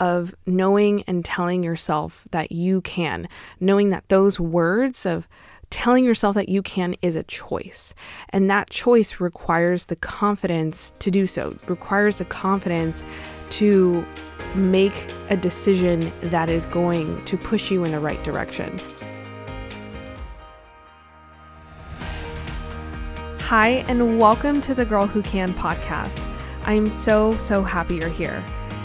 of knowing and telling yourself that you can, knowing that those words of telling yourself that you can is a choice. And that choice requires the confidence to do so, requires the confidence to make a decision that is going to push you in the right direction. Hi, and welcome to the Girl Who Can podcast. I'm so, so happy you're here.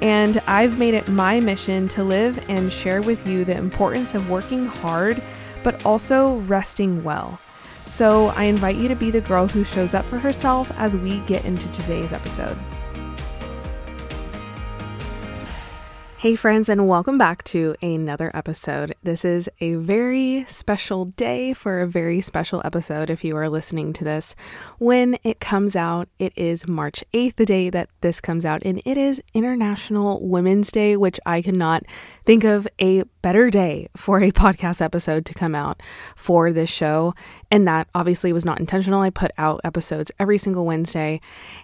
And I've made it my mission to live and share with you the importance of working hard, but also resting well. So, I invite you to be the girl who shows up for herself as we get into today's episode. Hey, friends, and welcome back to another episode. This is a very special day for a very special episode if you are listening to this. When it comes out, it is March 8th, the day that this comes out, and it is International Women's Day, which I cannot think of a better day for a podcast episode to come out for this show. And that obviously was not intentional. I put out episodes every single Wednesday,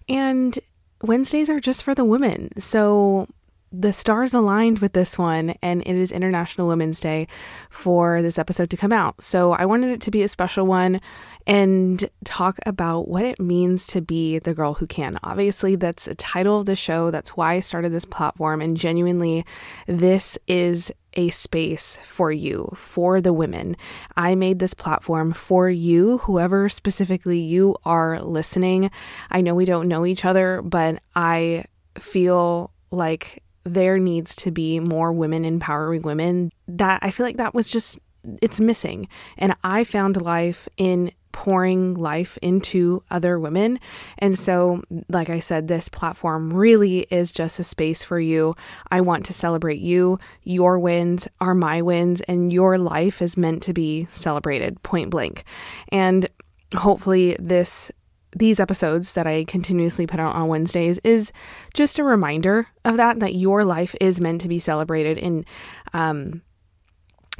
and Wednesdays are just for the women. So the stars aligned with this one, and it is International Women's Day for this episode to come out. So I wanted it to be a special one and talk about what it means to be the girl who can. Obviously, that's a title of the show. That's why I started this platform. And genuinely, this is a space for you, for the women. I made this platform for you, whoever specifically you are listening. I know we don't know each other, but I feel like there needs to be more women empowering women. That I feel like that was just it's missing. And I found life in pouring life into other women. And so, like I said, this platform really is just a space for you. I want to celebrate you. Your wins are my wins, and your life is meant to be celebrated point blank. And hopefully, this these episodes that I continuously put out on Wednesdays is just a reminder of that, that your life is meant to be celebrated. And, um,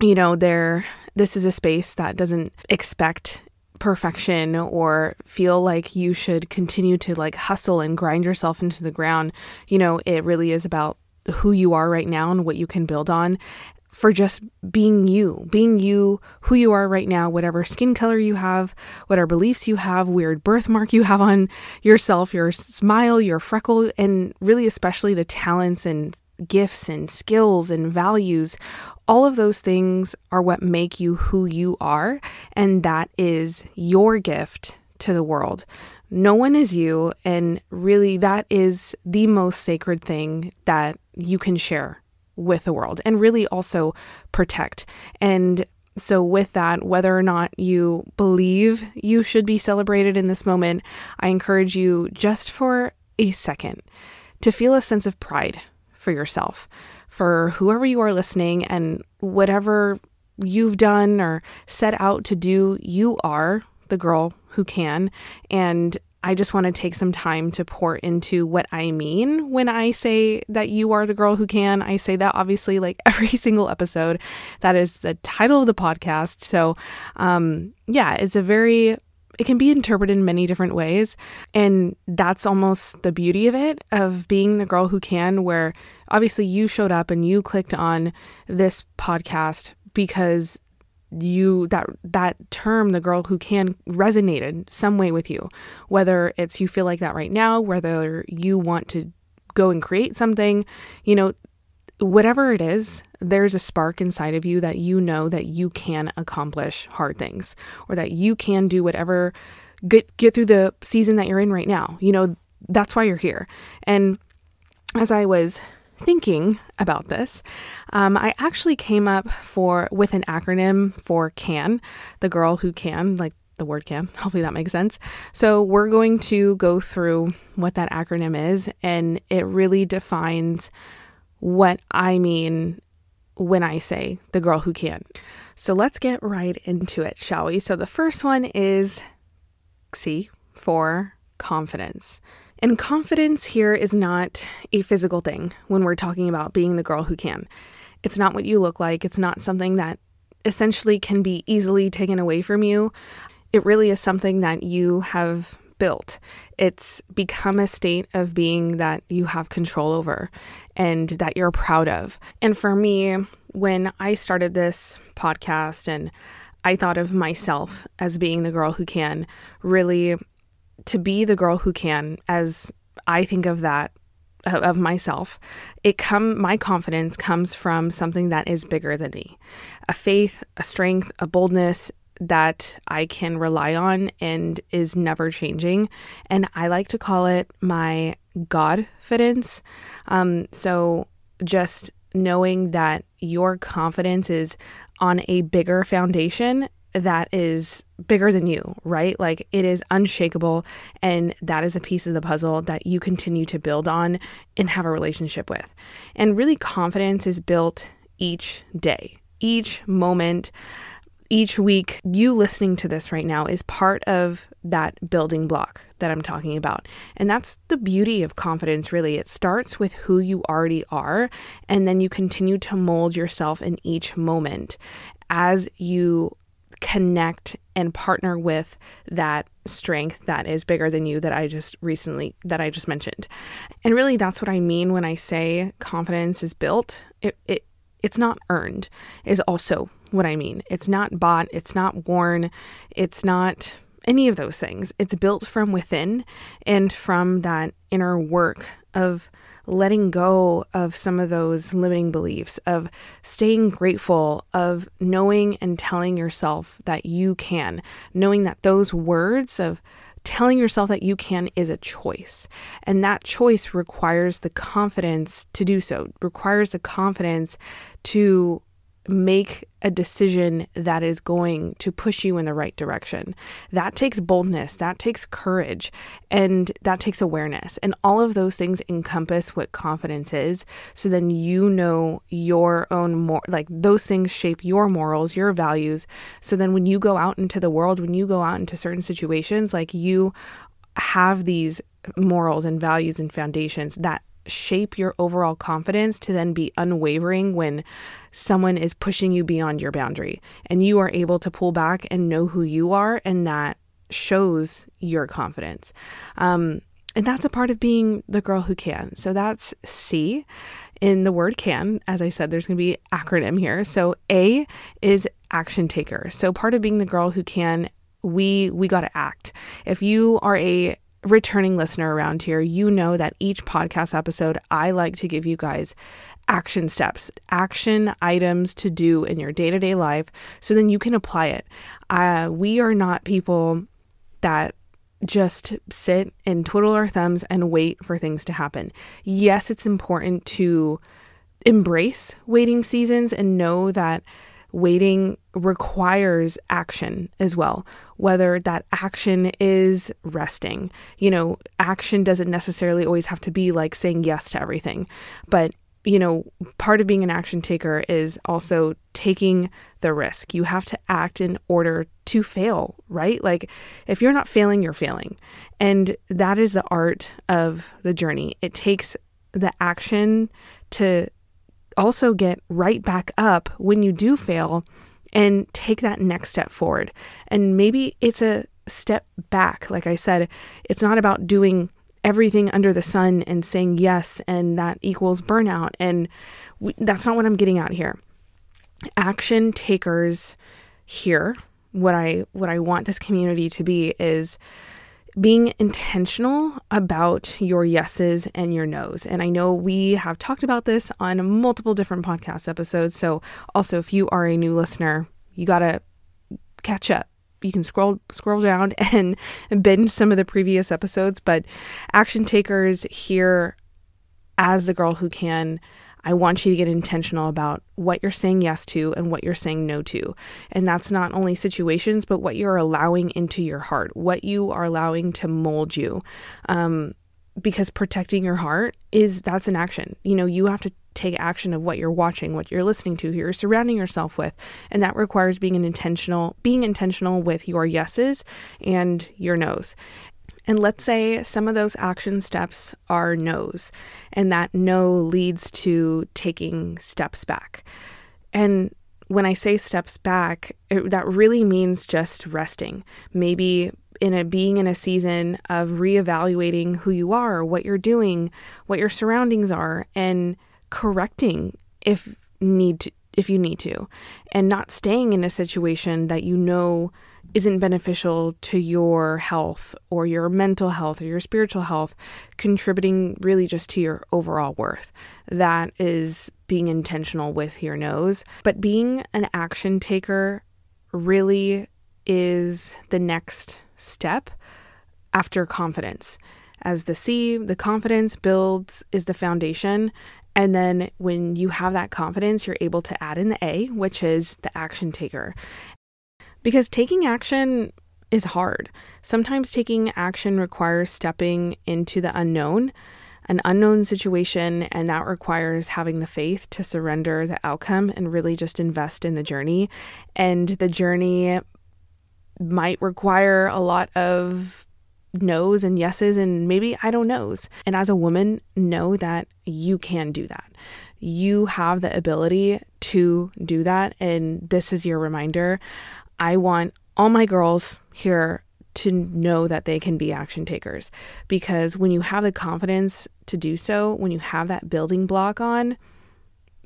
you know, there, this is a space that doesn't expect perfection or feel like you should continue to like hustle and grind yourself into the ground. You know, it really is about who you are right now and what you can build on for just being you, being you, who you are right now, whatever skin color you have, whatever beliefs you have, weird birthmark you have on yourself, your smile, your freckle, and really especially the talents and gifts and skills and values. All of those things are what make you who you are, and that is your gift to the world. No one is you, and really, that is the most sacred thing that you can share with the world and really also protect. And so, with that, whether or not you believe you should be celebrated in this moment, I encourage you just for a second to feel a sense of pride for yourself, for whoever you are listening, and whatever you've done or set out to do, you are the girl who can. And I just want to take some time to pour into what I mean when I say that you are the girl who can. I say that obviously like every single episode. That is the title of the podcast. So, um, yeah, it's a very it can be interpreted in many different ways. And that's almost the beauty of it, of being the girl who can, where obviously you showed up and you clicked on this podcast because you that that term the girl who can resonated some way with you whether it's you feel like that right now whether you want to go and create something you know whatever it is, there's a spark inside of you that you know that you can accomplish hard things or that you can do whatever get get through the season that you're in right now. You know, that's why you're here. And as I was thinking about this, um, I actually came up for with an acronym for CAN, the girl who can, like the word can. Hopefully that makes sense. So we're going to go through what that acronym is, and it really defines what I mean when I say the girl who can. So let's get right into it, shall we? So the first one is C for confidence. And confidence here is not a physical thing when we're talking about being the girl who can. It's not what you look like, it's not something that essentially can be easily taken away from you. It really is something that you have built. It's become a state of being that you have control over and that you're proud of. And for me, when I started this podcast and I thought of myself as being the girl who can, really to be the girl who can, as I think of that of myself it come my confidence comes from something that is bigger than me a faith a strength a boldness that I can rely on and is never changing. And I like to call it my Godfidence. Um, so just knowing that your confidence is on a bigger foundation that is bigger than you, right? Like it is unshakable. And that is a piece of the puzzle that you continue to build on and have a relationship with. And really, confidence is built each day, each moment. Each week, you listening to this right now is part of that building block that I'm talking about. And that's the beauty of confidence, really. It starts with who you already are, and then you continue to mold yourself in each moment as you connect and partner with that strength that is bigger than you that I just recently that I just mentioned. And really that's what I mean when I say confidence is built. It it it's not earned is also what I mean. It's not bought, it's not worn, it's not any of those things. It's built from within and from that inner work of letting go of some of those limiting beliefs, of staying grateful, of knowing and telling yourself that you can, knowing that those words of telling yourself that you can is a choice. And that choice requires the confidence to do so, requires the confidence to make a decision that is going to push you in the right direction. That takes boldness, that takes courage, and that takes awareness. And all of those things encompass what confidence is. So then you know your own more like those things shape your morals, your values. So then when you go out into the world, when you go out into certain situations, like you have these morals and values and foundations that shape your overall confidence to then be unwavering when someone is pushing you beyond your boundary. And you are able to pull back and know who you are and that shows your confidence. Um, and that's a part of being the girl who can. So that's c. In the word can as i said there's going to be acronym here. So a is action taker. So part of being the girl who can we we got to act. If you are a returning listener around here, you know that each podcast episode, I like to give you guys action steps, action items to do in your day to day life so then you can apply it. Uh, we are not people that just sit and twiddle our thumbs and wait for things to happen. Yes, it's important to embrace waiting seasons and know that waiting requires action as well, whether that action is resting. You know, action doesn't necessarily always have to be like saying yes to everything, but you know, part of being an action taker is also taking the risk. You have to act in order to fail, right? Like if you're not failing, you're failing. And that is the art of the journey. It takes the action to also get right back up when you do fail and take that next step forward. And maybe it's a step back. Like I said, it's not about doing everything under the sun and saying yes and that equals burnout. And we, that's not what I'm getting at here. Action takers here, what I what I want this community to be is being intentional about your yeses and your nos. And I know we have talked about this on multiple different podcast episodes. So, also, if you are a new listener, you got to catch up. You can scroll scroll down and binge some of the previous episodes, but action takers here as the girl who can I want you to get intentional about what you're saying yes to and what you're saying no to. And that's not only situations, but what you're allowing into your heart, what you are allowing to mold you. Um, because protecting your heart is that's an action. You know, you have to take action of what you're watching, what you're listening to, who you're surrounding yourself with. And that requires being an intentional, being intentional with your yeses and your nos. And let's say some of those action steps are no's, and that no leads to taking steps back. And when I say steps back, it, that really means just resting. Maybe in a being in a season of reevaluating who you are, what you're doing, what your surroundings are, and correcting if need to, if you need to, and not staying in a situation that you know isn't beneficial to your health or your mental health or your spiritual health, contributing really just to your overall worth. That is being intentional with your nos. But being an action taker really is the next step after confidence. As the C, the confidence builds is the foundation. And then when you have that confidence, you're able to add in the A, which is the action taker. Because taking action is hard. Sometimes taking action requires stepping into the unknown, an unknown situation, and that requires having the faith to surrender the outcome and really just invest in the journey. And the journey might require a lot of no's and yeses and maybe I don't knows. And as a woman, know that you can do that. You have the ability to do that. And this is your reminder. I want all my girls here to know that they can be action takers. Because when you have the confidence to do so, when you have that building block on,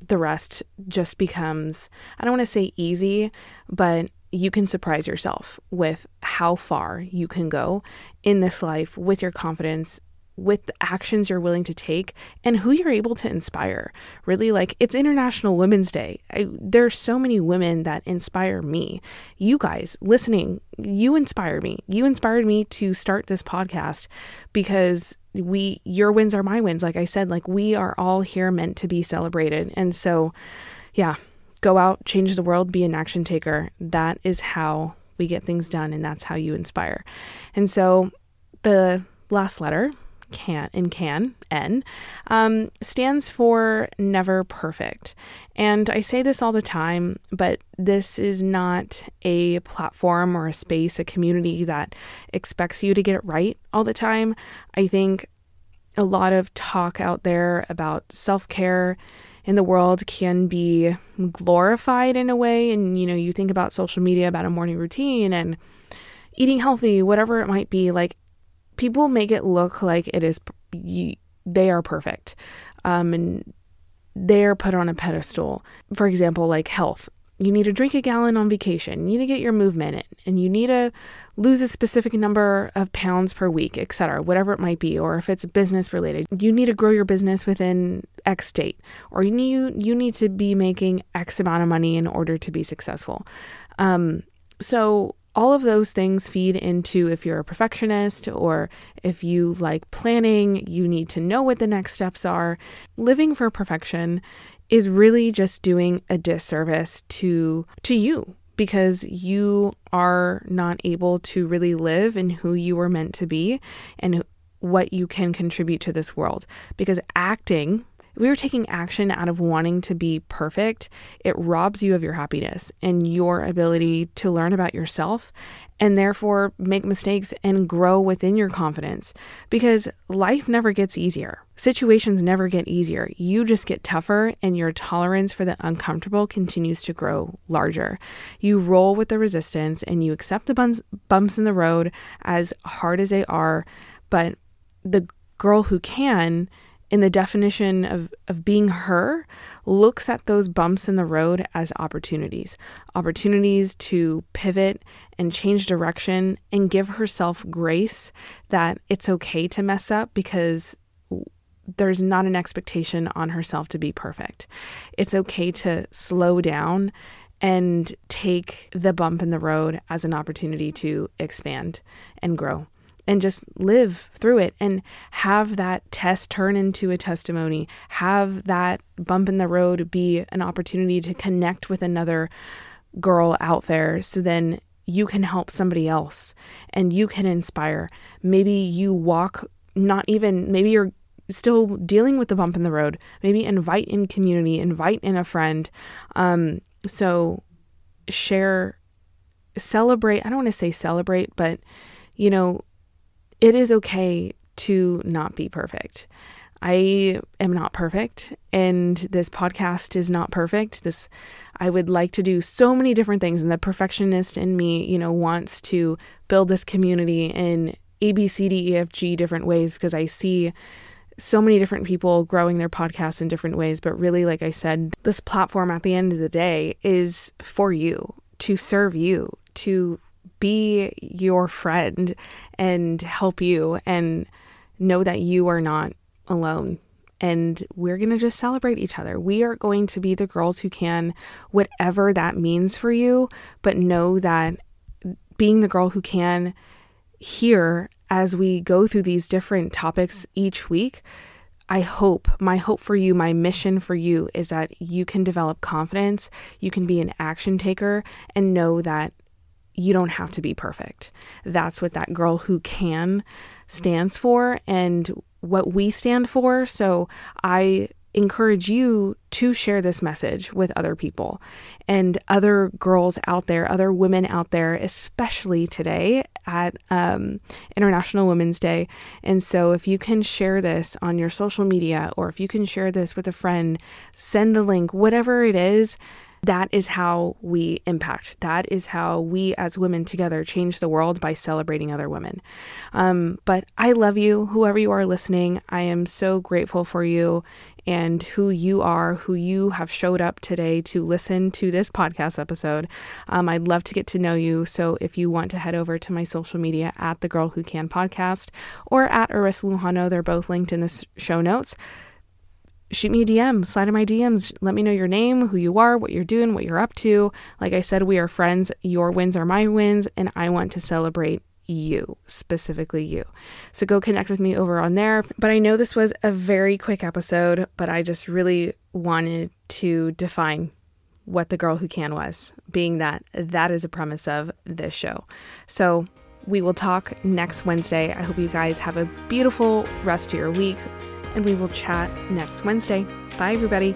the rest just becomes, I don't want to say easy, but you can surprise yourself with how far you can go in this life with your confidence with the actions you're willing to take and who you're able to inspire. Really, like it's International Women's Day. I, there are so many women that inspire me. You guys listening, you inspire me. You inspired me to start this podcast because we, your wins are my wins. Like I said, like we are all here meant to be celebrated. And so, yeah, go out, change the world, be an action taker. That is how we get things done, and that's how you inspire. And so, the last letter can in can n um, stands for never perfect. And i say this all the time but this is not a platform or a space a community that expects you to get it right all the time. I think a lot of talk out there about self-care in the world can be glorified in a way. And you know you think about social media about a morning routine and eating healthy whatever it might be like people make it look like it is they are perfect um, and they're put on a pedestal. For example like health. You need to drink a gallon on vacation. You need to get your movement in and you need to lose a specific number of pounds per week etc whatever it might be or if it's business related. You need to grow your business within x date or you need, you need to be making x amount of money in order to be successful. Um, so all of those things feed into if you're a perfectionist or if you like planning, you need to know what the next steps are. Living for perfection is really just doing a disservice to to you because you are not able to really live in who you were meant to be and what you can contribute to this world because acting we are taking action out of wanting to be perfect, it robs you of your happiness and your ability to learn about yourself and therefore make mistakes and grow within your confidence because life never gets easier. Situations never get easier. You just get tougher and your tolerance for the uncomfortable continues to grow larger. You roll with the resistance and you accept the bumps in the road as hard as they are, but the girl who can in the definition of, of being her, looks at those bumps in the road as opportunities opportunities to pivot and change direction and give herself grace that it's okay to mess up because there's not an expectation on herself to be perfect. It's okay to slow down and take the bump in the road as an opportunity to expand and grow and just live through it and have that test turn into a testimony, have that bump in the road be an opportunity to connect with another girl out there so then you can help somebody else and you can inspire. Maybe you walk not even maybe you're still dealing with the bump in the road. Maybe invite in community, invite in a friend. Um, so share, celebrate. I don't want to say celebrate, but you know, it is okay to not be perfect. I am not perfect, and this podcast is not perfect. This, I would like to do so many different things, and the perfectionist in me, you know, wants to build this community in A, B, C, D, E, F, G different ways because I see so many different people growing their podcasts in different ways. But really, like I said, this platform at the end of the day is for you to serve you, to be your friend and help you and know that you are not alone. And we're going to just celebrate each other. We are going to be the girls who can, whatever that means for you, but know that being the girl who can here as we go through these different topics each week, I hope, my hope for you, my mission for you is that you can develop confidence, you can be an action taker, and know that you don't have to be perfect. That's what that girl who can stands for and what we stand for. So I encourage you to share this message with other people and other girls out there, other women out there, especially today at um, International Women's Day. And so, if you can share this on your social media or if you can share this with a friend, send the link, whatever it is that is how we impact. That is how we as women together change the world by celebrating other women. Um, but I love you, whoever you are listening. I am so grateful for you and who you are, who you have showed up today to listen to this podcast episode. Um, I'd love to get to know you. So if you want to head over to my social media at the Girl Who Can podcast or at Arissa Lujano, they're both linked in the show notes shoot me a DM, slide in my DMs. Let me know your name, who you are, what you're doing, what you're up to. Like I said, we are friends. Your wins are my wins, and I want to celebrate you, specifically you. So go connect with me over on there. But I know this was a very quick episode, but I just really wanted to define what the girl who can was, being that that is a premise of this show. So we will talk next Wednesday. I hope you guys have a beautiful rest of your week and we will chat next Wednesday. Bye, everybody.